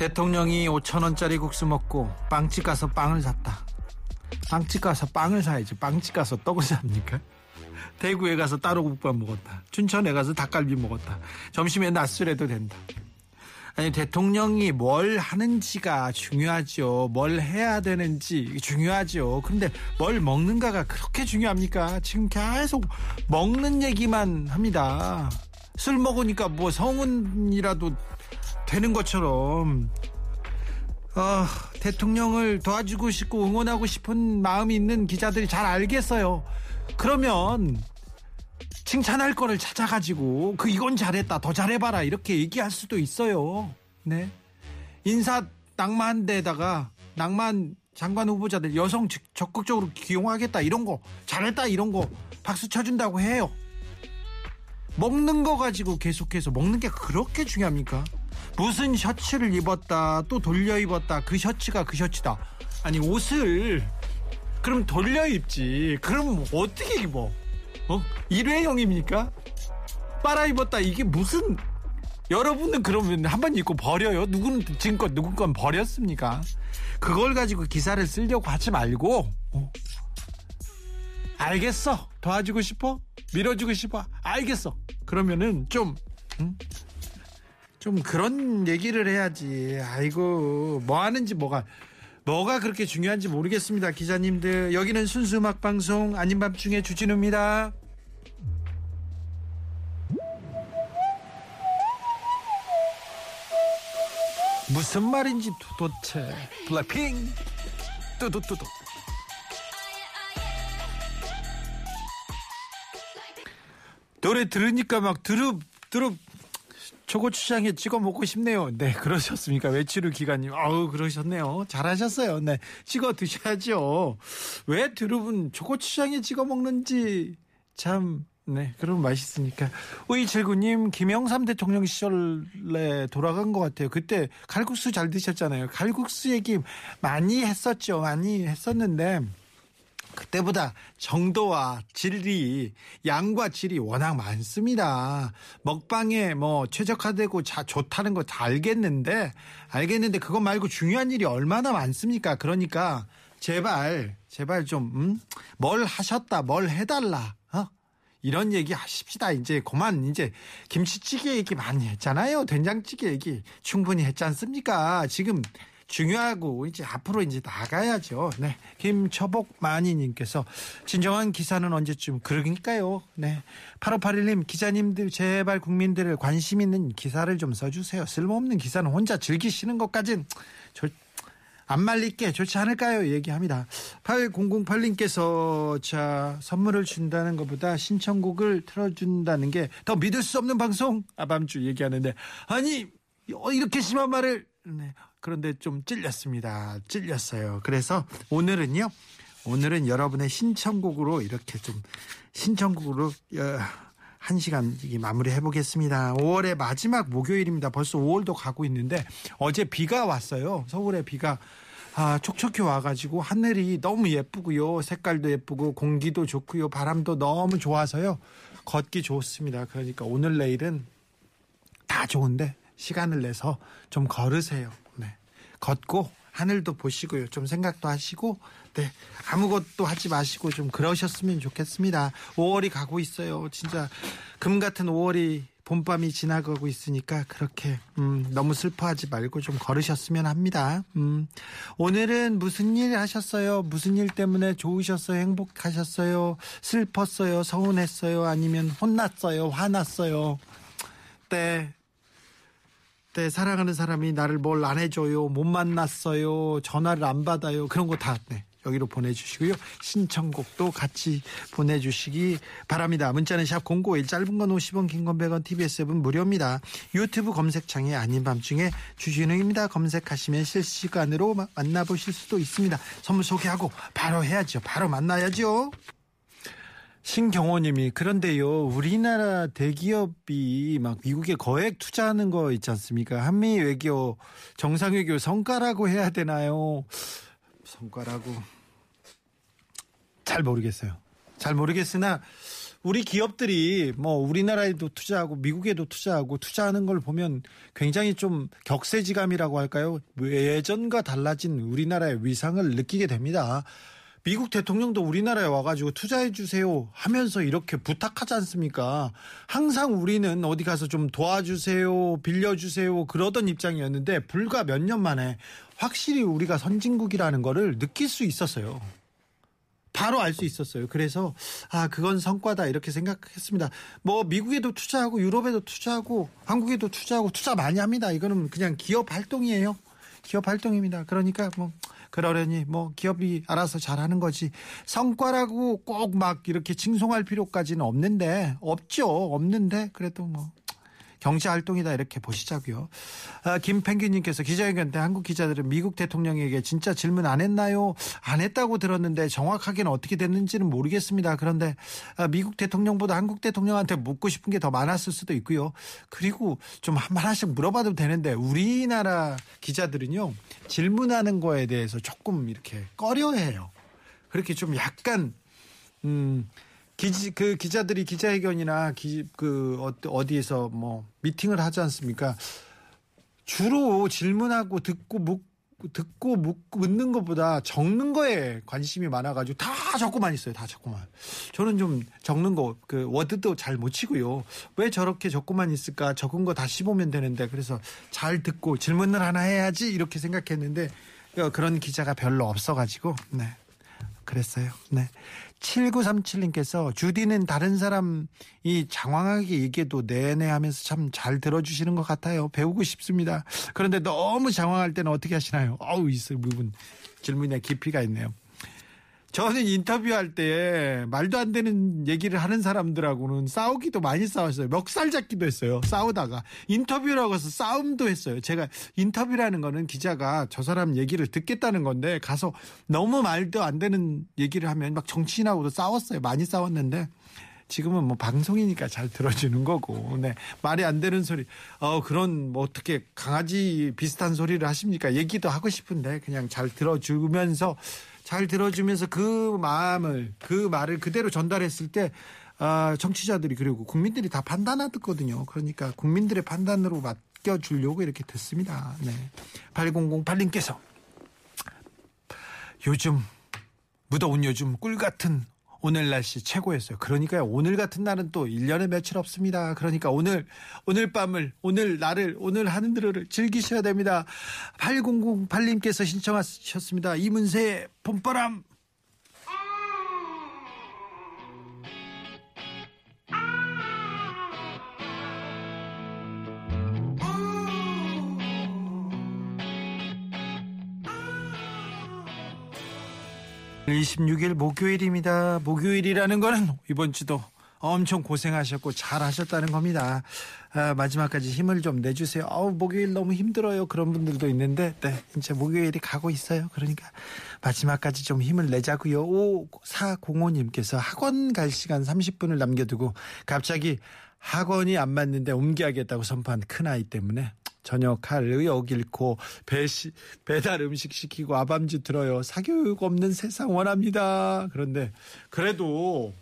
대통령이 5천 원짜리 국수 먹고 빵집 가서 빵을 샀다. 빵집 가서 빵을 사야지. 빵집 가서 떡을 삽니까? 대구에 가서 따로 국밥 먹었다. 춘천에 가서 닭갈비 먹었다. 점심에 낮술해도 된다. 아니 대통령이 뭘 하는지가 중요하죠. 뭘 해야 되는지 중요하죠. 그런데 뭘 먹는가가 그렇게 중요합니까? 지금 계속 먹는 얘기만 합니다. 술 먹으니까 뭐 성운이라도 되는 것처럼 어, 대통령을 도와주고 싶고 응원하고 싶은 마음이 있는 기자들이 잘 알겠어요. 그러면 칭찬할 거를 찾아가지고 그 이건 잘했다 더 잘해봐라 이렇게 얘기할 수도 있어요. 네 인사 낭만 데다가 낭만 장관 후보자들 여성 적- 적극적으로 기용하겠다 이런 거 잘했다 이런 거 박수 쳐준다고 해요. 먹는 거 가지고 계속해서 먹는 게 그렇게 중요합니까? 무슨 셔츠를 입었다 또 돌려 입었다. 그 셔츠가 그 셔츠다. 아니 옷을 그럼 돌려 입지. 그럼 어떻게 입어? 어? 일회용입니까? 빨아 입었다. 이게 무슨 여러분은 그러면 한 번 입고 버려요? 누구는 지금껏 누구 건 버렸습니까? 그걸 가지고 기사를 쓰려고 하지 말고 어. 알겠어. 도와주고 싶어? 밀어주고 싶어? 알겠어. 그러면은 좀 응? 좀 그런 얘기를 해야지. 아이고, 뭐 하는지 뭐가, 뭐가 그렇게 중요한지 모르겠습니다. 기자님들. 여기는 순수 음악 방송 아닌 밤중에 주진우입니다. 무슨 말인지 도대체. 블랙핑. 뚜두뚜두. 노래 들으니까 막 드릅, 드릅, 초고추장에 찍어 먹고 싶네요. 네, 그러셨습니까? 외출을 기간님. 아우, 그러셨네요. 잘하셨어요. 네, 찍어 드셔야죠. 왜 두릅은 초고추장에 찍어 먹는지 참, 네, 그럼 맛있으니까. 오이칠구님, 김영삼 대통령 시절에 돌아간 것 같아요. 그때 칼국수 잘 드셨잖아요. 칼국수 얘기 많이 했었죠. 많이 했었는데. 그때보다 정도와 질이 양과 질이 워낙 많습니다. 먹방에 뭐 최적화되고 자 좋다는 거 다 알겠는데 알겠는데 그것 말고 중요한 일이 얼마나 많습니까? 그러니까 제발 제발 좀 음? 뭘 하셨다 뭘 해달라 어? 이런 얘기 하십시다. 이제 그만 이제 김치찌개 얘기 많이 했잖아요. 된장찌개 얘기 충분히 했지 않습니까? 지금 중요하고 이제 앞으로 이제 나가야죠. 네. 김처복 마니님께서 진정한 기사는 언제쯤 그러니까요. 네. 8581님 기자님들 제발 국민들을 관심 있는 기사를 좀 써주세요. 쓸모없는 기사는 혼자 즐기시는 것까진 저, 안 말릴게 좋지 않을까요? 얘기합니다. 8008님께서 자 선물을 준다는 것보다 신청곡을 틀어준다는 게 더 믿을 수 없는 방송 아밤주 얘기하는데 아니 어, 이렇게 심한 말을 네, 그런데 좀 찔렸습니다. 찔렸어요. 그래서 오늘은요. 오늘은 여러분의 신청곡으로 이렇게 좀 신청곡으로 어, 한 시간 마무리 해보겠습니다. 5월의 마지막 목요일입니다. 벌써 5월도 가고 있는데 어제 비가 왔어요. 서울에 비가 아, 촉촉히 와가지고 하늘이 너무 예쁘고요. 색깔도 예쁘고 공기도 좋고요. 바람도 너무 좋아서요. 걷기 좋습니다. 그러니까 오늘 내일은 다 좋은데 시간을 내서 좀 걸으세요. 네. 걷고 하늘도 보시고요. 좀 생각도 하시고 네. 아무것도 하지 마시고 좀 그러셨으면 좋겠습니다. 5월이 가고 있어요. 진짜 금 같은 5월이 봄밤이 지나가고 있으니까 그렇게 음, 너무 슬퍼하지 말고 좀 걸으셨으면 합니다. 음, 오늘은 무슨 일 하셨어요? 무슨 일 때문에 좋으셨어요? 행복하셨어요? 슬펐어요? 서운했어요? 아니면 혼났어요? 화났어요? 네. 때 사랑하는 사람이 나를 뭘 안 해줘요, 못 만났어요, 전화를 안 받아요, 그런 거 다 네. 여기로 보내주시고요. 신청곡도 같이 보내주시기 바랍니다. 문자는 샵 051, 짧은 건 50원, 긴 건 100원, TBS 앱은 무료입니다. 유튜브 검색창에 아닌 밤중에 주진우입니다. 검색하시면 실시간으로 마- 만나보실 수도 있습니다. 선물 소개하고 바로 해야죠. 바로 만나야죠. 신경호님이 그런데요 우리나라 대기업이 막 미국에 거액 투자하는 거 있지 않습니까? 한미 외교 정상 외교 성과라고 해야 되나요? 성과라고. 잘 모르겠어요. 잘 모르겠으나 우리 기업들이 뭐 우리나라에도 투자하고 미국에도 투자하고 투자하는 걸 보면 굉장히 좀 격세지감이라고 할까요? 예전과 달라진 우리나라의 위상을 느끼게 됩니다 미국 대통령도 우리나라에 와가지고 투자해 주세요 하면서 이렇게 부탁하지 않습니까? 항상 우리는 어디 가서 좀 도와주세요, 빌려주세요 그러던 입장이었는데 불과 몇 년 만에 확실히 우리가 선진국이라는 거를 느낄 수 있었어요. 바로 알 수 있었어요. 그래서 아 그건 성과다 이렇게 생각했습니다. 뭐 미국에도 투자하고 유럽에도 투자하고 한국에도 투자하고 투자 많이 합니다. 이거는 그냥 기업 활동이에요. 기업 활동입니다. 그러니까 뭐 그러려니 뭐 기업이 알아서 잘하는 거지 성과라고 꼭 막 이렇게 칭송할 필요까지는 없는데 없죠. 없는데 그래도 뭐 경제 활동이다 이렇게 보시자고요. 아, 김펭귄님께서 기자회견 때 한국 기자들은 미국 대통령에게 진짜 질문 안 했나요? 안 했다고 들었는데 정확하게는 어떻게 됐는지는 모르겠습니다. 그런데 아, 미국 대통령보다 한국 대통령한테 묻고 싶은 게 더 많았을 수도 있고요. 그리고 좀한 하나씩 물어봐도 되는데 우리나라 기자들은요 질문하는 거에 대해서 조금 이렇게 꺼려해요. 그렇게 좀 약간 음. 기지, 그 기자들이 기자회견이나 기, 그 어- 어디에서 뭐 미팅을 하지 않습니까? 주로 질문하고 듣고 묻 듣고 묻는 것보다 적는 거에 관심이 많아가지고 다 적고만 있어요. 다 적고만. 저는 좀 적는 거 그 워드도 잘 못 치고요. 왜 저렇게 적고만 있을까? 적은 거 다 씹으면 되는데 그래서 잘 듣고 질문을 하나 해야지 이렇게 생각했는데 어, 그런 기자가 별로 없어가지고 네. 그랬어요. 네. 7937님께서 주디는 다른 사람이 장황하게 얘기해도 내내 하면서 참 잘 들어주시는 것 같아요. 배우고 싶습니다. 그런데 너무 장황할 때는 어떻게 하시나요? 어우, 이 부분 질문에 깊이가 있네요. 저는 인터뷰할 때 말도 안 되는 얘기를 하는 사람들하고는 싸우기도 많이 싸웠어요. 멱살 잡기도 했어요. 싸우다가 인터뷰라고 해서 싸움도 했어요. 제가 인터뷰라는 거는 기자가 저 사람 얘기를 듣겠다는 건데 가서 너무 말도 안 되는 얘기를 하면 막 정치인하고도 싸웠어요. 많이 싸웠는데 지금은 뭐 방송이니까 잘 들어주는 거고, 네. 말이 안 되는 소리, 어, 그런 뭐 어떻게 강아지 비슷한 소리를 하십니까? 얘기도 하고 싶은데 그냥 잘 들어주면서 잘 들어주면서 그 마음을 그 말을 그대로 전달했을 때 아, 정치자들이 그리고 국민들이 다 판단하거든요. 그러니까 국민들의 판단으로 맡겨주려고 이렇게 됐습니다. 네. 8008님께서 요즘 무더운 요즘 꿀 같은 오늘 날씨 최고였어요. 그러니까요. 오늘 같은 날은 또 1년에 며칠 없습니다. 그러니까 오늘 오늘 밤을 오늘 날을 오늘 하늘을 즐기셔야 됩니다. 8008님께서 신청하셨습니다. 이문세의 봄바람 (26일) 목요일입니다 목요일이라는 거는 이번 주도 엄청 고생하셨고 잘 하셨다는 겁니다. 아, 마지막까지 힘을 좀 내주세요. 아우, 목요일 너무 힘들어요. 그런 분들도 있는데, 네, 이제 목요일이 가고 있어요. 그러니까 마지막까지 좀 힘을 내자고요. 5405님께서 학원 갈 시간 30분을 남겨두고 갑자기 학원이 안 맞는데 옮겨야겠다고 선포한 큰 아이 때문에 저녁 할 의욕 잃고 배시, 배달 음식 시키고 아밤주 들어요. 사교육 없는 세상 원합니다. 그런데 그래도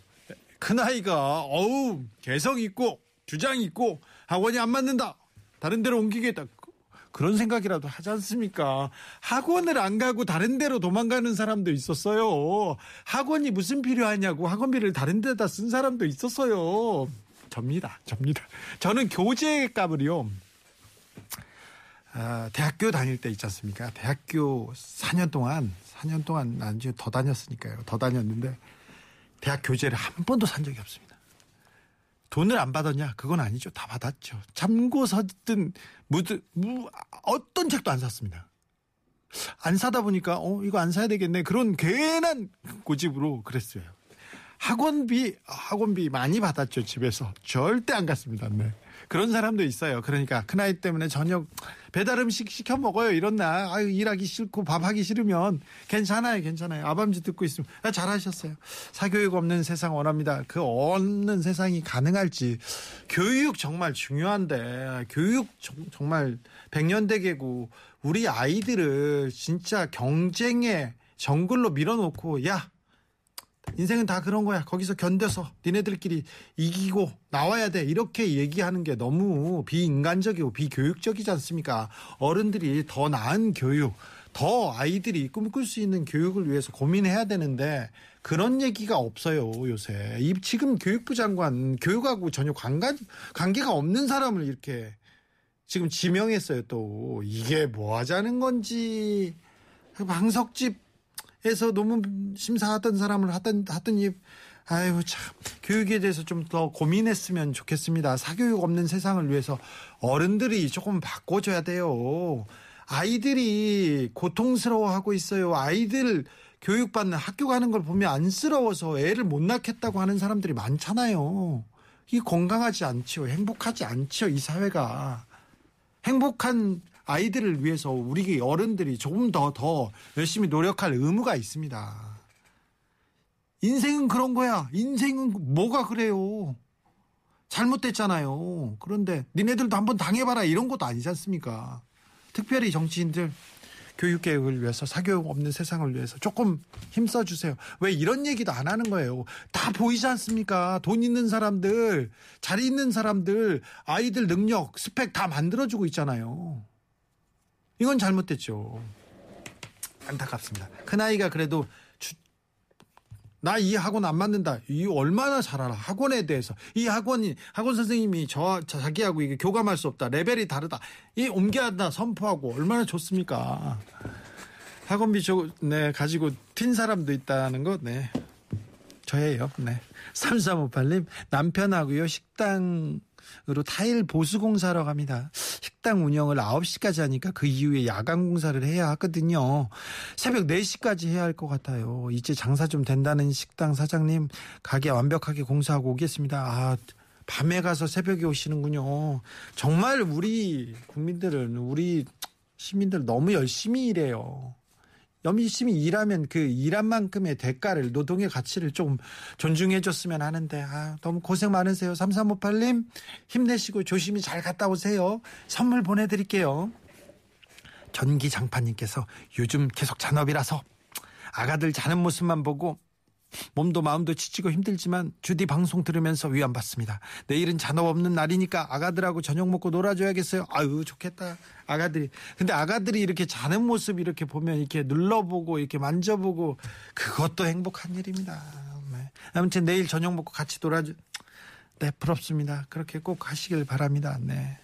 큰아이가 어우 개성 있고 주장 있고 학원이 안 맞는다. 다른 데로 옮기겠다. 그런 생각이라도 하지 않습니까? 학원을 안 가고 다른 데로 도망가는 사람도 있었어요. 학원이 무슨 필요하냐고 학원비를 다른 데다 쓴 사람도 있었어요. 접니다. 접니다. 저는 교재 값을요. 아, 대학교 다닐 때 있지 않습니까? 대학교 4년 동안 4년 동안 난 이제 더 다녔으니까요. 더 다녔는데 대학 교재를 한 번도 산 적이 없습니다. 돈을 안 받았냐? 그건 아니죠. 다 받았죠. 참고서든 무드 무 어떤 책도 안 샀습니다. 안 사다 보니까 어 이거 안 사야 되겠네 그런 괜한 고집으로 그랬어요. 학원비 학원비 많이 받았죠 집에서 절대 안 갔습니다. 네. 그런 사람도 있어요. 그러니까 큰 아이 때문에 저녁 배달 음식 시켜 먹어요. 이런 날 아유 일하기 싫고 밥 하기 싫으면 괜찮아요, 괜찮아요. 아밤주 듣고 있으면 아, 잘하셨어요. 사교육 없는 세상 원합니다. 그 없는 세상이 가능할지 교육 정말 중요한데 교육 정말 백년대계고 우리 아이들을 진짜 경쟁의 정글로 밀어놓고 야 인생은 다 그런 거야. 거기서 견뎌서 니네들끼리 이기고 나와야 돼. 이렇게 얘기하는 게 너무 비인간적이고 비교육적이지 않습니까? 어른들이 더 나은 교육, 더 아이들이 꿈꿀 수 있는 교육을 위해서 고민해야 되는데 그런 얘기가 없어요, 요새. 이 지금 교육부 장관 교육하고 전혀 관관, 관계가 없는 사람을 이렇게 지금 지명했어요, 또. 이게 뭐 하자는 건지. 방석집 에서 논문 심사하던 사람을 하던 하더니 아유 참 교육에 대해서 좀 더 고민했으면 좋겠습니다. 사교육 없는 세상을 위해서 어른들이 조금 바꿔줘야 돼요. 아이들이 고통스러워하고 있어요. 아이들 교육받는 학교 가는 걸 보면 안쓰러워서 애를 못 낳겠다고 하는 사람들이 많잖아요. 이 건강하지 않죠. 행복하지 않죠. 이 사회가. 행복한 아이들을 위해서 우리 어른들이 조금 더, 더 열심히 노력할 의무가 있습니다. 인생은 그런 거야. 인생은 뭐가 그래요. 잘못됐잖아요. 그런데 니네들도 한번 당해봐라 이런 것도 아니지 않습니까? 특별히 정치인들 교육개혁을 위해서 사교육 없는 세상을 위해서 조금 힘써 주세요. 왜 이런 얘기도 안 하는 거예요? 다 보이지 않습니까? 돈 있는 사람들, 잘 있는 사람들, 아이들 능력, 스펙 다 만들어주고 있잖아요. 이건 잘못됐죠. 안타깝습니다. 큰아이가 그래도 나이 학원 안 맞는다. 이 얼마나 잘 알아. 학원에 대해서. 이 학원이, 학원 선생님이 저, 자기하고 이게 교감할 수 없다. 레벨이 다르다. 이 옮겨야 한다. 선포하고. 얼마나 좋습니까? 학원비 저, 네, 가지고 튄 사람도 있다는 거, 네. 저예요. 네. 3358님, 남편하고요, 식당, 으로 타일 보수 공사하러 갑니다. 식당 운영을 9시까지 하니까 그 이후에 야간 공사를 해야 하거든요. 새벽 4시까지 해야 할 것 같아요. 이제 장사 좀 된다는 식당 사장님 가게 완벽하게 공사하고 오겠습니다. 아, 밤에 가서 새벽에 오시는군요. 정말 우리 국민들은 우리 시민들 너무 열심히 일해요. 열심히 일하면 그 일한 만큼의 대가를 노동의 가치를 좀 존중해 줬으면 하는데 아, 너무 고생 많으세요. 3358님 힘내시고 조심히 잘 갔다 오세요. 선물 보내드릴게요. 전기 장판님께서 요즘 계속 잔업이라서 아가들 자는 모습만 보고 몸도 마음도 지치고 힘들지만 주디 방송 들으면서 위안받습니다. 내일은 잔업 없는 날이니까 아가들하고 저녁 먹고 놀아줘야겠어요. 아유 좋겠다. 아가들이. 근데 아가들이 이렇게 자는 모습 이렇게 보면 이렇게 눌러보고 이렇게 만져보고 그것도 행복한 일입니다. 네. 아무튼 내일 저녁 먹고 같이 놀아줘. 네 부럽습니다. 그렇게 꼭 하시길 바랍니다. 네.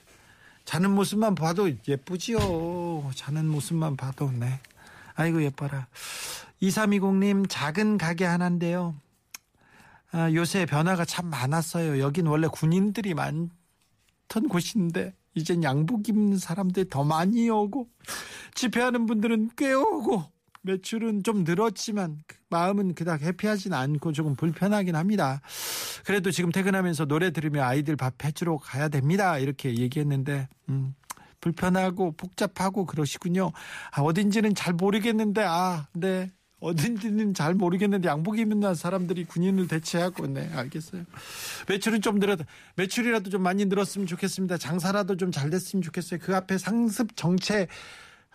자는 모습만 봐도 예쁘지요. 자는 모습만 봐도 네. 아이고 예뻐라. 2320님 작은 가게 하나인데요. 아, 요새 변화가 참 많았어요. 여긴 원래 군인들이 많던 곳인데 이젠 양복 입는 사람들이 더 많이 오고 집회하는 분들은 꽤 오고 매출은 좀 늘었지만 그 마음은 그닥 해피하진 않고 조금 불편하긴 합니다. 그래도 지금 퇴근하면서 노래 들으며 아이들 밥 해주러 가야 됩니다. 이렇게 얘기했는데 음, 불편하고 복잡하고 그러시군요. 아, 어딘지는 잘 모르겠는데 아, 네. 어딘지는 잘 모르겠는데 양복 입는 사람들이 군인을 대체하고 네 알겠어요. 매출은 좀 늘어도 매출이라도 좀 많이 늘었으면 좋겠습니다. 장사라도 좀 잘 됐으면 좋겠어요. 그 앞에 상습 정체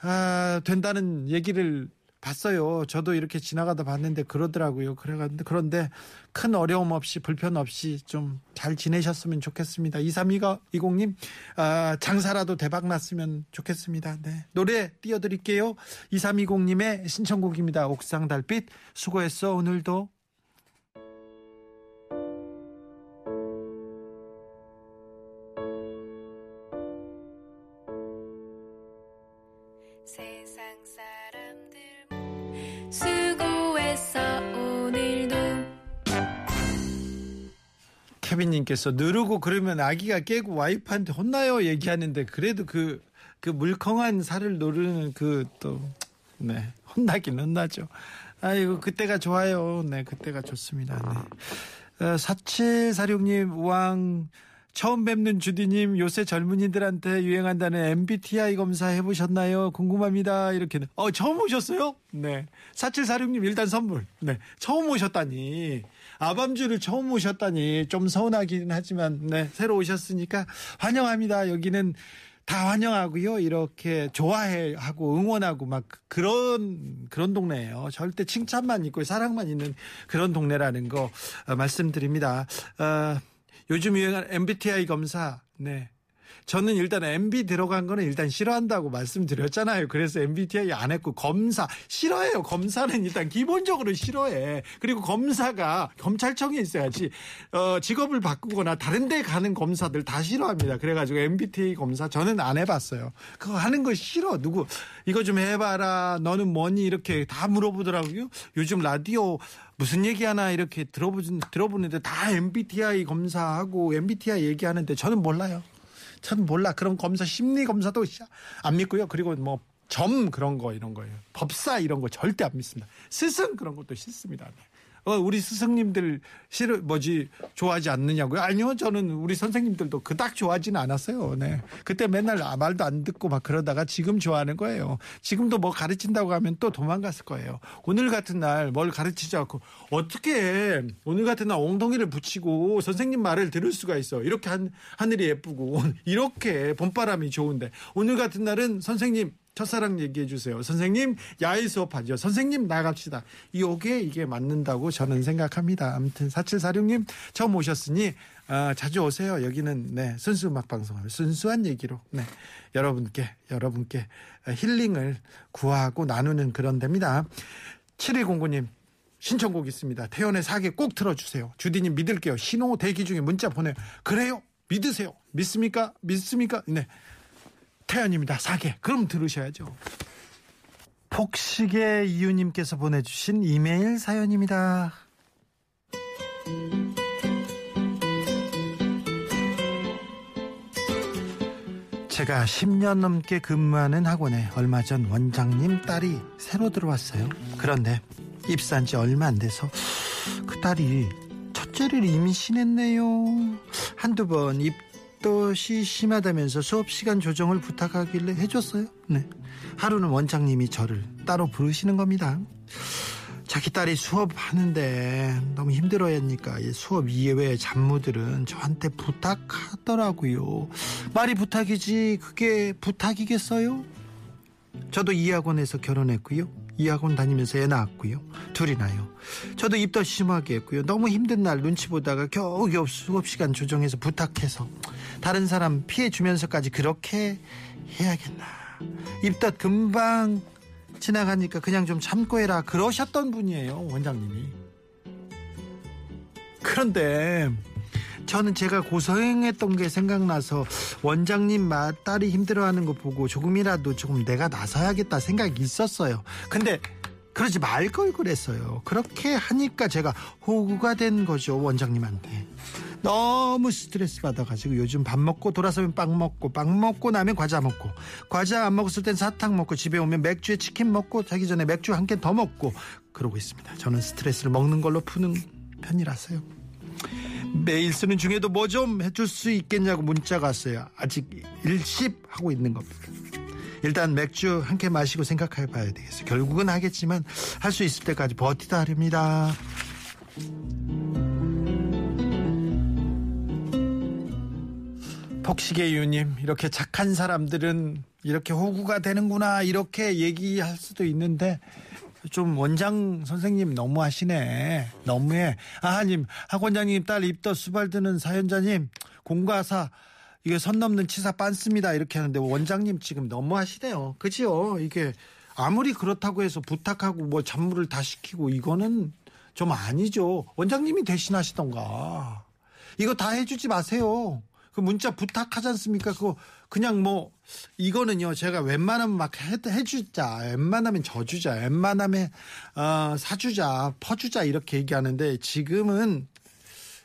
아, 된다는 얘기를 봤어요. 저도 이렇게 지나가다 봤는데 그러더라고요. 그래가는데 그런데 큰 어려움 없이 불편 없이 좀 잘 지내셨으면 좋겠습니다. 232가 20님 아, 장사라도 대박 났으면 좋겠습니다. 네. 노래 띄워드릴게요. 2320님의 신청곡입니다. 옥상 달빛 수고했어 오늘도. 님께서 누르고 그러면 아기가 깨고 와이프한테 혼나요 얘기하는데 그래도 그, 그 물컹한 살을 누르는 그 또 네. 혼나긴 혼나죠. 아이고, 그때가 좋아요. 네, 그때가 좋습니다. 네. 어, 4746님, 우왕, 처음 뵙는 주디님, 요새 젊은이들한테 유행한다는 MBTI 검사 해보셨나요? 궁금합니다. 이렇게. 어, 처음 오셨어요? 네. 4746님, 일단 선물. 네. 처음 오셨다니. 아밤주를 처음 오셨다니. 좀 서운하긴 하지만, 네. 새로 오셨으니까 환영합니다. 여기는 다 환영하고요. 이렇게 좋아해 하고 응원하고 막 그런 그런 동네예요. 절대 칭찬만 있고 사랑만 있는 그런 동네라는 거 어, 말씀드립니다. 어, 요즘 유행한 MBTI 검사. 네. 저는 일단 MB 들어간 거는 일단 싫어한다고 말씀드렸잖아요. 그래서 MBTI 안 했고 검사 싫어해요. 검사는 일단 기본적으로 싫어해. 그리고 검사가 검찰청에 있어야지 어, 직업을 바꾸거나 다른 데 가는 검사들 다 싫어합니다. 그래가지고 MBTI 검사 저는 안 해봤어요. 그거 하는 거 싫어. 누구 이거 좀 해봐라. 너는 뭐니 이렇게 다 물어보더라고요. 요즘 라디오 무슨 얘기 하나 이렇게 들어보, 들어보는데 다 MBTI 검사하고 MBTI 얘기하는데 저는 몰라요. 전 몰라. 그런 검사 심리 검사도 안 믿고요. 그리고 뭐 점 그런 거 이런 거예요. 법사 이런 거 절대 안 믿습니다. 스승 그런 것도 싫습니다. 네. 어, 우리 스승님들 싫어 뭐지 좋아하지 않느냐고요? 아니요, 저는 우리 선생님들도 그닥 좋아하지는 않았어요. 네, 그때 맨날 아, 말도 안 듣고 막 그러다가 지금 좋아하는 거예요. 지금도 뭐 가르친다고 하면 또 도망갔을 거예요. 오늘 같은 날 뭘 가르치지 않고 어떻게 오늘 같은 날 엉덩이를 붙이고 선생님 말을 들을 수가 있어? 이렇게 한 하늘이 예쁘고 이렇게 봄바람이 좋은데 오늘 같은 날은 선생님 첫사랑 얘기해 주세요. 선생님 야외 수업하죠. 선생님 나갑시다. 이게 이게 맞는다고 저는 생각합니다. 아무튼 4746님 처음 오셨으니 어, 자주 오세요. 여기는 네 순수 음악 방송을 순수한 얘기로 네 여러분께 여러분께 힐링을 구하고 나누는 그런 데입니다. 7209님 신청곡 있습니다. 태연의 사계 꼭 틀어주세요. 주디님 믿을게요. 신호 대기 중에 문자 보내요. 그래요? 믿으세요. 믿습니까? 믿습니까? 네. 태연입니다. 사계. 그럼 들으셔야죠. 폭식의 이유님께서 보내주신 이메일 사연입니다. 제가 10년 넘게 근무하는 학원에 얼마 전 원장님 딸이 새로 들어왔어요. 그런데 입사한 지 얼마 안 돼서 그 딸이 첫째를 임신했네요. 한두 번 입 덧이 심하다면서 수업 시간 조정을 부탁하길래 해줬어요. 네. 하루는 원장님이 저를 따로 부르시는 겁니다. 자기 딸이 수업하는데 너무 힘들어하니까 수업 이외의 잡무들은 저한테 부탁하더라고요. 말이 부탁이지 그게 부탁이겠어요? 저도 이 학원에서 결혼했고요. 이 학원 다니면서 애 낳았고요. 둘이 나요. 저도 입덧 심하게 했고요. 너무 힘든 날 눈치 보다가 겨우겨우 수업 시간 조정해서 부탁해서 다른 사람 피해 주면서까지 그렇게 해야겠나. 입덧 금방 지나가니까 그냥 좀 참고 해라 그러셨던 분이에요 원장님이 그런데 저는 제가 고생했던 게 생각나서 원장님 딸이 힘들어하는 거 보고 조금이라도 조금 내가 나서야겠다 생각이 있었어요 근데 그러지 말 걸 그랬어요 그렇게 하니까 제가 호구가 된 거죠 원장님한테 너무 스트레스 받아가지고 요즘 밥 먹고 돌아서면 빵 먹고 빵 먹고 나면 과자 먹고 과자 안 먹었을 땐 사탕 먹고 집에 오면 맥주에 치킨 먹고 자기 전에 맥주 한 캔 더 먹고 그러고 있습니다. 저는 스트레스를 먹는 걸로 푸는 편이라서요. 매일 쓰는 중에도 뭐 좀 해줄 수 있겠냐고 문자가 왔어요. 아직 일십 하고 있는 겁니다. 일단 맥주 한 캔 마시고 생각해 봐야 되겠어요. 결국은 하겠지만 할 수 있을 때까지 버티다 하렵니다. 폭식의 유님 이렇게 착한 사람들은 이렇게 호구가 되는구나 이렇게 얘기할 수도 있는데 좀 원장 선생님 너무 하시네. 너무해. 아님 학원장님 딸 입덧 수발드는 사연자님 공과사 이게 선 넘는 치사 빤습니다. 이렇게 하는데 원장님 지금 너무 하시네요. 그지요? 이게 아무리 그렇다고 해서 부탁하고 뭐 잡무를 다 시키고 이거는 좀 아니죠. 원장님이 대신하시던가. 이거 다 해주지 마세요. 그 문자 부탁하지 않습니까? 그거 그냥 뭐 이거는요 제가 웬만하면 막 해, 해주자 웬만하면 져주자 웬만하면 어, 사주자 퍼주자 이렇게 얘기하는데 지금은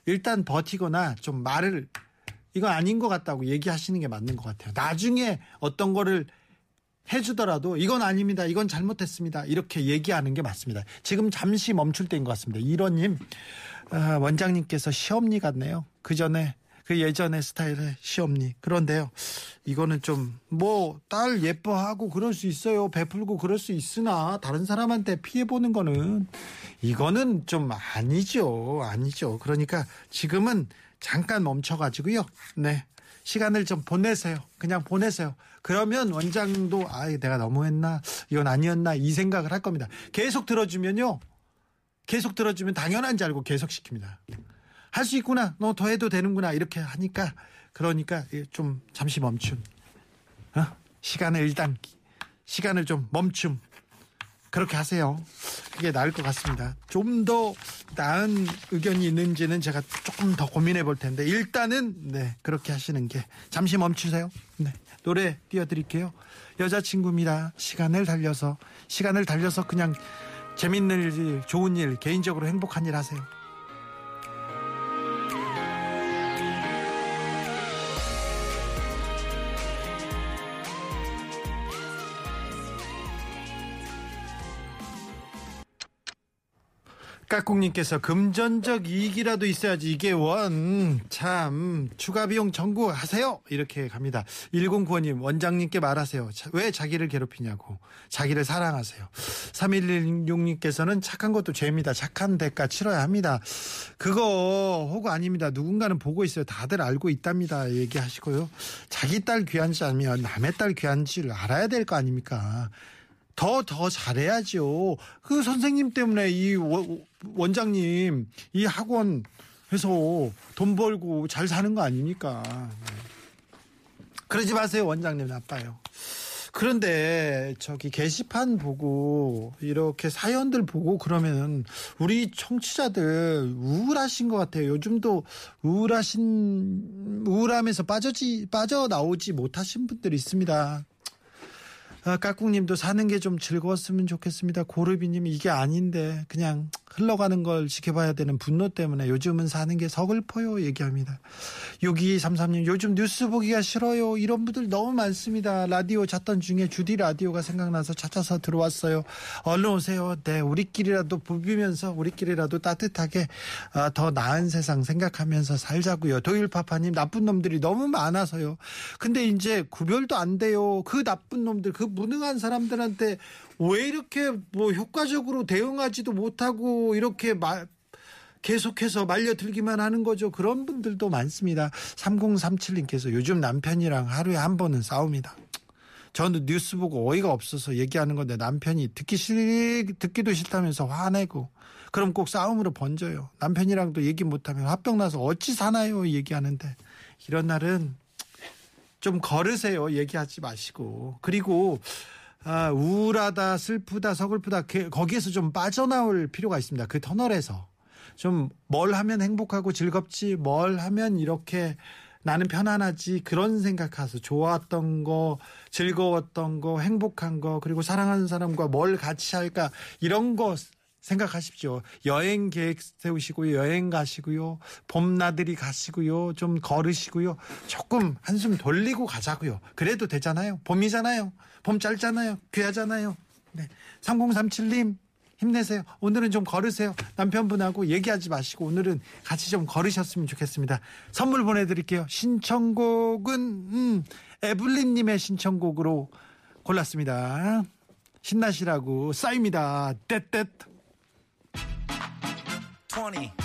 일단 버티거나 좀 말을 이거 아닌 것 같다고 얘기하시는 게 맞는 것 같아요. 나중에 어떤 거를 해주더라도 이건 아닙니다. 이건 잘못했습니다. 이렇게 얘기하는 게 맞습니다. 지금 잠시 멈출 때인 것 같습니다. 이런님 아, 원장님께서 시험니 같네요. 그 전에 그 예전의 스타일의 시험니. 그런데요, 이거는 좀 뭐 딸 예뻐하고 그럴 수 있어요. 베풀고 그럴 수 있으나 다른 사람한테 피해 보는 거는 이거는 좀 아니죠, 아니죠. 그러니까 지금은 잠깐 멈춰가지고요. 네. 시간을 좀 보내세요. 그냥 보내세요. 그러면 원장도 아, 내가 너무했나? 이건 아니었나? 이 생각을 할 겁니다. 계속 들어주면요. 계속 들어주면 당연한 줄 알고 계속 시킵니다. 할 수 있구나. 너 더 해도 되는구나. 이렇게 하니까 그러니까 좀 잠시 멈춤. 어? 시간을 일단 시간을 좀 멈춤. 그렇게 하세요. 그게 나을 것 같습니다. 좀 더 나은 의견이 있는지는 제가 조금 더 고민해 볼 텐데 일단은 네 그렇게 하시는 게 잠시 멈추세요. 네 노래 띄워드릴게요. 여자친구입니다. 시간을 달려서 시간을 달려서 그냥 재밌는 일, 좋은 일, 개인적으로 행복한 일 하세요. 까꿍님께서 금전적 이익이라도 있어야지 이게 원. 참 추가 비용 청구하세요. 이렇게 갑니다. 1095님 원장님께 말하세요. 왜 자기를 괴롭히냐고. 자기를 사랑하세요. 3116님께서는 착한 것도 죄입니다. 착한 대가 치러야 합니다. 그거 호구 아닙니다. 누군가는 보고 있어요. 다들 알고 있답니다. 얘기하시고요. 자기 딸 귀한지 아니면 남의 딸 귀한지를 알아야 될 거 아닙니까 더, 더 잘해야죠. 그 선생님 때문에 이 원장님, 이 학원 해서 돈 벌고 잘 사는 거 아닙니까? 네. 그러지 마세요, 원장님 나빠요. 그런데 저기 게시판 보고 이렇게 사연들 보고 그러면 우리 청취자들 우울하신 것 같아요. 요즘도 우울하신 우울함에서 빠져지 빠져 나오지 못하신 분들이 있습니다. 아, 까꿍님도 사는 게 좀 즐거웠으면 좋겠습니다. 고르비님 이게 아닌데 그냥 흘러가는 걸 지켜봐야 되는 분노 때문에 요즘은 사는 게 서글퍼요 얘기합니다. 6233님 요즘 뉴스 보기가 싫어요. 이런 분들 너무 많습니다. 라디오 찾던 중에 주디 라디오가 생각나서 찾아서 들어왔어요. 얼른 오세요. 네 우리끼리라도 부비면서 우리끼리라도 따뜻하게 아, 더 나은 세상 생각하면서 살자고요. 도일파파님 나쁜 놈들이 너무 많아서요. 근데 이제 구별도 안 돼요. 그 나쁜 놈들 그 무능한 사람들한테 왜 이렇게 뭐 효과적으로 대응하지도 못하고 이렇게 말 계속해서 말려들기만 하는 거죠. 그런 분들도 많습니다. 3037님께서 요즘 남편이랑 하루에 한 번은 싸웁니다. 저는 뉴스 보고 어이가 없어서 얘기하는 건데 남편이 듣기 싫, 듣기도 싫다면서 화내고 그럼 꼭 싸움으로 번져요. 남편이랑도 얘기 못하면 화병 나서 어찌 사나요? 얘기하는데 이런 날은 좀 걸으세요. 얘기하지 마시고. 그리고 아, 우울하다, 슬프다, 서글프다 거기에서 좀 빠져나올 필요가 있습니다. 그 터널에서 좀 뭘 하면 행복하고 즐겁지, 뭘 하면 이렇게 나는 편안하지 그런 생각하서 좋았던 거, 즐거웠던 거, 행복한 거, 그리고 사랑하는 사람과 뭘 같이 할까 이런 거 생각하십시오. 여행 계획 세우시고요. 여행 가시고요. 봄나들이 가시고요. 좀 걸으시고요. 조금 한숨 돌리고 가자고요. 그래도 되잖아요. 봄이잖아요. 봄 짧잖아요. 귀하잖아요. 네. 3037님 힘내세요. 오늘은 좀 걸으세요. 남편분하고 얘기하지 마시고 오늘은 같이 좀 걸으셨으면 좋겠습니다. 선물 보내드릴게요. 신청곡은 음, 에블린님의 신청곡으로 골랐습니다. 신나시라고 쌓입니다. 떼떼 20,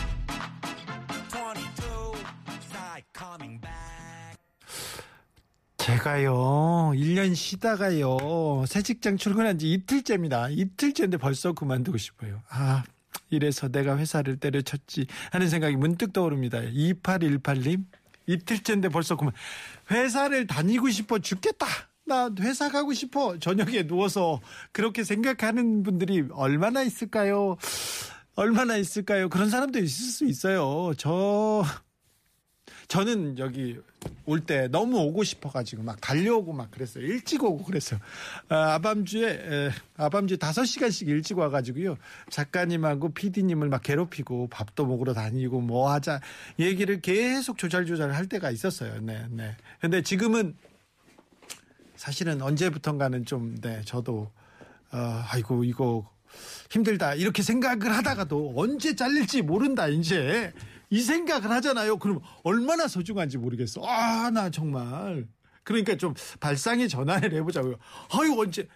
제가요, 1년 쉬다가요, 새 직장 출근한 지 이틀째입니다. 이틀째인데 벌써 그만두고 싶어요. 아, 이래서 내가 회사를 때려쳤지 하는 생각이 문득 떠오릅니다. 2818님, 이틀째인데 벌써 그만. 회사를 다니고 싶어 죽겠다. 나 회사 가고 싶어. 저녁에 누워서 그렇게 생각하는 분들이 얼마나 있을까요? 얼마나 있을까요? 그런 사람도 있을 수 있어요. 저 저는 여기 올 때 너무 오고 싶어가지고 막 달려오고 막 그랬어요. 일찍 오고 그랬어요. 아, 아밤주에, 에, 아밤주에 5시간씩 일찍 와가지고요. 작가님하고 PD님을 막 괴롭히고 밥도 먹으러 다니고 뭐 하자 얘기를 계속 조잘조잘 할 때가 있었어요. 네, 네. 근데 지금은 사실은 언제부턴가는 좀, 네, 저도, 어, 아이고, 이거 힘들다. 이렇게 생각을 하다가도 언제 잘릴지 모른다, 이제. 이 생각을 하잖아요. 그럼 얼마나 소중한지 모르겠어. 아, 나 정말. 그러니까 좀 발상의 전환을 해보자고요. 아유, 언제.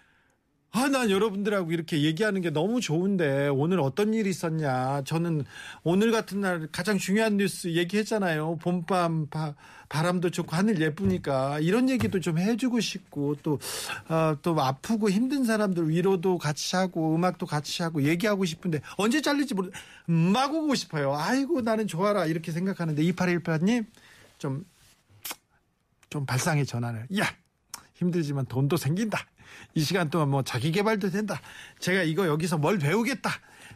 아, 난 여러분들하고 이렇게 얘기하는 게 너무 좋은데 오늘 어떤 일이 있었냐. 저는 오늘 같은 날 가장 중요한 뉴스 얘기했잖아요. 봄밤 바, 바람도 좋고 하늘 예쁘니까 이런 얘기도 좀 해주고 싶고 또, 어, 또 아프고 힘든 사람들 위로도 같이 하고 음악도 같이 하고 얘기하고 싶은데 언제 잘릴지 모르, 막 오고 싶어요. 아이고 나는 좋아라 이렇게 생각하는데 2818님 좀, 좀 발상의 전환을. 야! 힘들지만 돈도 생긴다. 이 시간 동안 뭐 자기 개발도 된다. 제가 이거 여기서 뭘 배우겠다.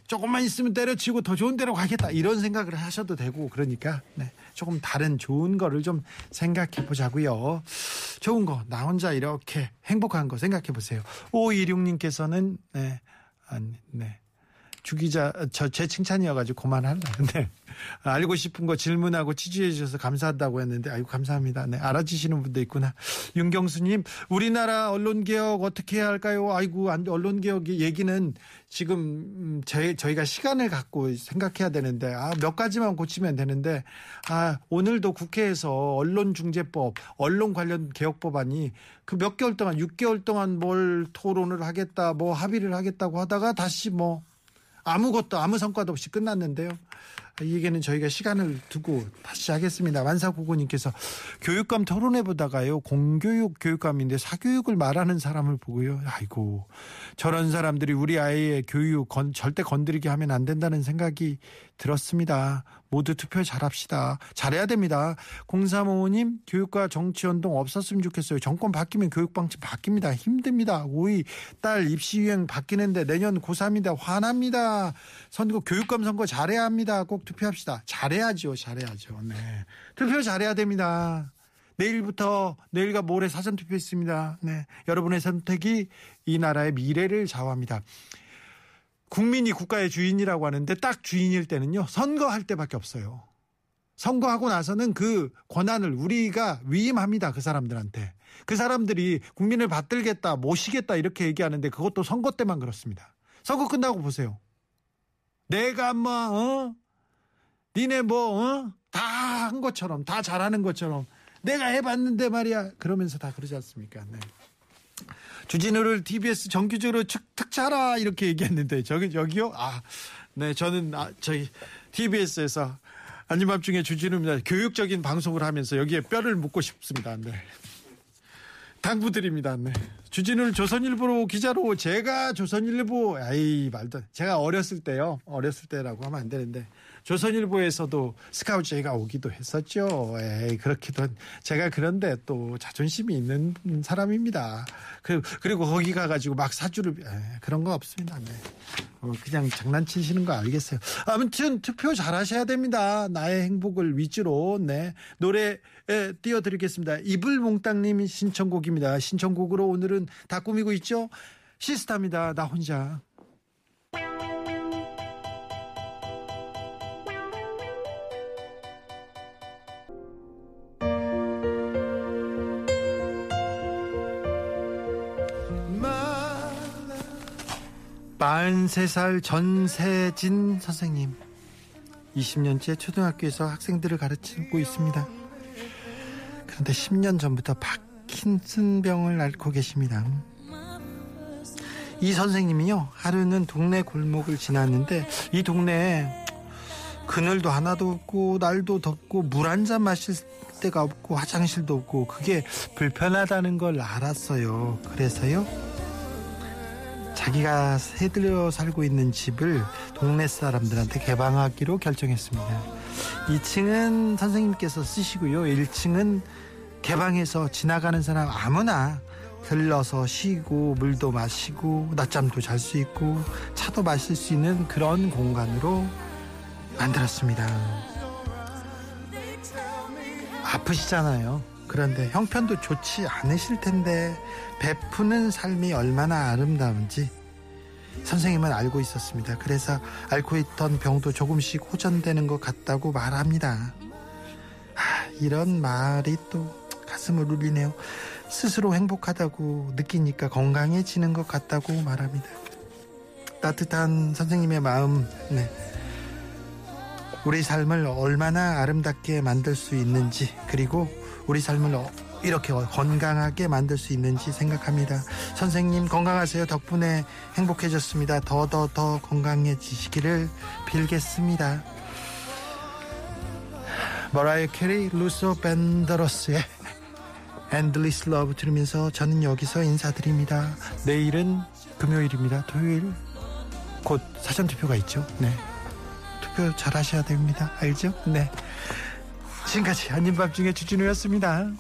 조금만 있으면 때려치고 더 좋은 데로 가겠다. 이런 생각을 하셔도 되고 그러니까 네, 조금 다른 좋은 거를 좀 생각해 보자고요. 좋은 거 나 혼자 이렇게 행복한 거 생각해 보세요. 526님께서는 네. 아니, 네. 주기자 저 제 칭찬이어가지고 그만할래. 네. 알고 싶은 거 질문하고 취재해 주셔서 감사하다고 했는데 아이고 감사합니다. 네 알아주시는 분도 있구나. 윤경수님 우리나라 언론 개혁 어떻게 해야 할까요? 아이고 언론 개혁 얘기는 지금 저희 저희가 시간을 갖고 생각해야 되는데 아 몇 가지만 고치면 되는데 아 오늘도 국회에서 언론중재법 언론 관련 개혁 법안이 그 몇 개월 동안 6개월 동안 뭘 토론을 하겠다 뭐 합의를 하겠다고 하다가 다시 뭐 아무것도 아무 성과도 없이 끝났는데요. 이 얘기는 저희가 시간을 두고 다시 하겠습니다. 완사고고님께서 교육감 토론해 보다가요 공교육 교육감인데 사교육을 말하는 사람을 보고요. 아이고 저런 사람들이 우리 아이의 교육 건, 절대 건드리게 하면 안 된다는 생각이 들었습니다. 모두 투표 잘합시다. 잘해야 됩니다. 0355님 교육과 정치연동 없었으면 좋겠어요. 정권 바뀌면 교육 방침 바뀝니다. 힘듭니다. 오이 딸 입시 유행 바뀌는데 내년 고3인데 화납니다. 선거 교육감 선거 잘해야 합니다. 꼭 투표합시다. 잘해야죠. 잘해야죠. 네. 투표 잘해야 됩니다. 내일부터 내일과 모레 사전 투표 있습니다. 네. 여러분의 선택이 이 나라의 미래를 좌우합니다. 국민이 국가의 주인이라고 하는데 딱 주인일 때는요. 선거할 때밖에 없어요. 선거하고 나서는 그 권한을 우리가 위임합니다. 그 사람들한테. 그 사람들이 국민을 받들겠다, 모시겠다 이렇게 얘기하는데 그것도 선거 때만 그렇습니다. 선거 끝나고 보세요. 내가 뭐, 어? 니네 뭐, 어? 다 한 것처럼, 다 잘하는 것처럼 내가 해봤는데 말이야. 그러면서 다 그러지 않습니까? 네. 주진우를 TBS 정규적으로 특차라 이렇게 얘기했는데 저기 여기요? 아, 네 저는 아, 저희 TBS에서 안님밤중에 주진우입니다. 교육적인 방송을 하면서 여기에 뼈를 묻고 싶습니다. 네. 당부드립니다. 네. 주진우를 조선일보로 기자로 제가 조선일보 아이 말도 제가 어렸을 때요. 어렸을 때라고 하면 안 되는데 조선일보에서도 스카우트 제가 오기도 했었죠. 에이, 그렇기도 제가 그런데 또 자존심이 있는 사람입니다. 그, 그리고 거기 가가지고 막 사주를 에이, 그런 거 없습니다. 네. 어, 그냥 장난치시는 거 알겠어요. 아무튼 투표 잘하셔야 됩니다. 나의 행복을 위주로 네 노래 띄워드리겠습니다. 이불몽땅님 신청곡입니다. 신청곡으로 오늘은 다 꾸미고 있죠. 시스타입니다. 나 혼자. 마흔세 살 전세진 선생님 20년째 초등학교에서 학생들을 가르치고 있습니다. 그런데 10년 전부터 파킨슨병을 앓고 계십니다. 이 선생님이요 하루는 동네 골목을 지났는데 이 동네에 그늘도 하나도 없고 날도 덥고 물 한 잔 마실 데가 없고 화장실도 없고 그게 불편하다는 걸 알았어요. 그래서요 자기가 새들려 살고 있는 집을 동네 사람들한테 개방하기로 결정했습니다. 2층은 선생님께서 쓰시고요. 1층은 개방해서 지나가는 사람 아무나 들러서 쉬고 물도 마시고 낮잠도 잘 수 있고 차도 마실 수 있는 그런 공간으로 만들었습니다. 아프시잖아요. 그런데 형편도 좋지 않으실 텐데 베푸는 삶이 얼마나 아름다운지 선생님은 알고 있었습니다. 그래서 앓고 있던 병도 조금씩 호전되는 것 같다고 말합니다. 아, 이런 말이 또 가슴을 울리네요. 스스로 행복하다고 느끼니까 건강해지는 것 같다고 말합니다. 따뜻한 선생님의 마음, 네. 우리 삶을 얼마나 아름답게 만들 수 있는지, 그리고 우리 삶을 어- 이렇게 건강하게 만들 수 있는지 생각합니다. 선생님 건강하세요. 덕분에 행복해졌습니다. 더더더 건강해지시기를 빌겠습니다. 머라이어 캐리, 루더 밴드로스의 Endless Love 들으면서 저는 여기서 인사드립니다. 내일은 금요일입니다. 토요일 곧 사전 투표가 있죠. 네. 투표 잘 하셔야 됩니다. 알죠? 네. 지금까지 한입밤중에 주진우였습니다.